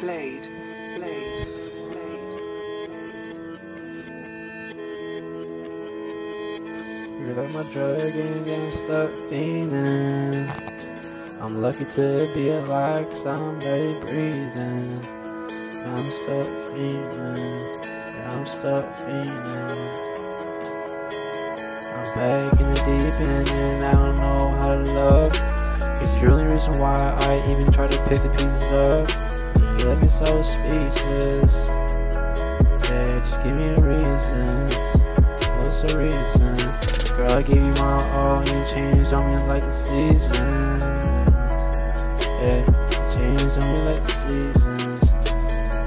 Blade, blade, blade, blade. You're like my drug and getting stuck fiending. I'm lucky to be alive cause I'm barely breathing. I'm stuck fiending. Yeah, I'm stuck fiending. I'm back in the deep end and I don't know how to love. You're the only reason why I even try to pick the pieces up. You me so speechless. Yeah, just give me a reason. What's the reason? Girl, I gave you my all, you changed on me like the seasons. Yeah, changed on me like the seasons.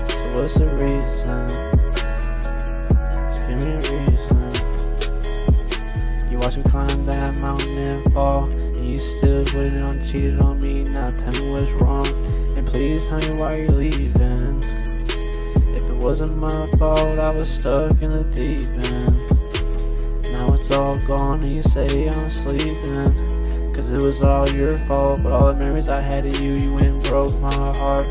So what's the reason? Just give me a reason. You watch me climb that mountain and fall, and you still wouldn't on cheated on me. Now tell me what's wrong, and please tell me why you're leaving. If it wasn't my fault, I was stuck in the deep end. Now it's all gone and you say I'm sleeping Cause it was all your fault But all the memories I had of you, you went and broke my heart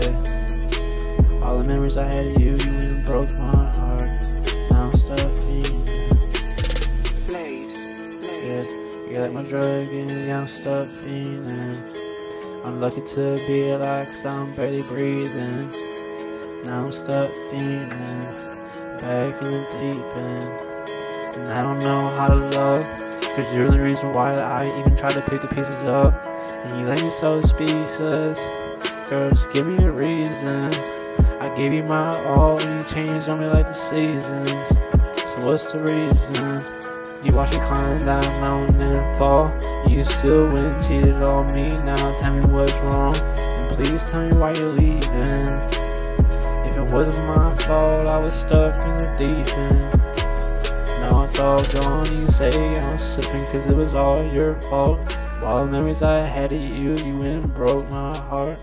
Yeah All the memories I had of you, you went and broke my heart Now I'm stuck Blade, Yeah, blade. you like my drug and yeah, I'm stuck fiending I'm lucky to be alive cause I'm barely breathing. Now I'm stuck feeling Back in the deep end. And I don't know how to love Cause you're the reason why I even try to pick the pieces up. And you let me so speechless Girl, just give me a reason. I gave you my all and you changed on me like the seasons. So what's the reason? You watch me climb that mountain and fall You still went cheated on me Now tell me what's wrong. And please tell me why you're leaving. If it wasn't my fault I was stuck in the deep end. Now it's all gone, you say I'm slipping cause it was all your fault. All the memories I had of you, you went and broke my heart